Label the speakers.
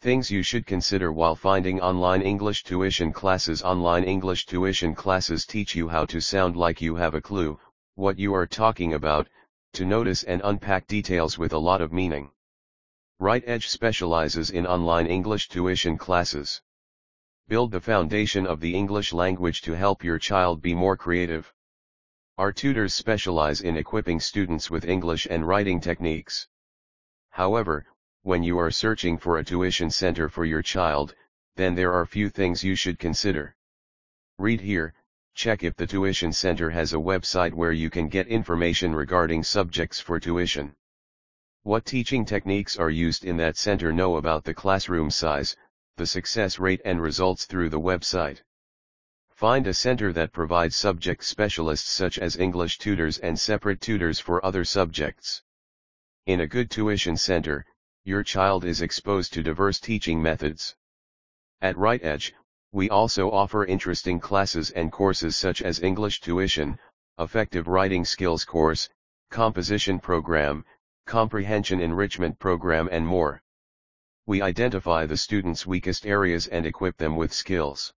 Speaker 1: Things you should consider while finding online English tuition classes Online English tuition classes teach you how to sound like you have a clue, what you are talking about, to notice and unpack details with a lot of meaning. Write Edge specializes in online English tuition classes. Build the foundation of the English language to help your child be more creative. Our tutors specialize in equipping students with English and writing techniques. However, when you are searching for a tuition center for your child, then there are few things you should consider. Read here, check if the tuition center has a website where you can get information regarding subjects for tuition. What teaching techniques are used in that center know about the classroom size, the success rate and results through the website. Find a center that provides subject specialists such as English tutors and separate tutors for other subjects. In a good tuition center, your child is exposed to diverse teaching methods. At Write Edge, we also offer interesting classes and courses such as English tuition, effective writing skills course, composition program, comprehension enrichment program and more. We identify the students' weakest areas and equip them with skills.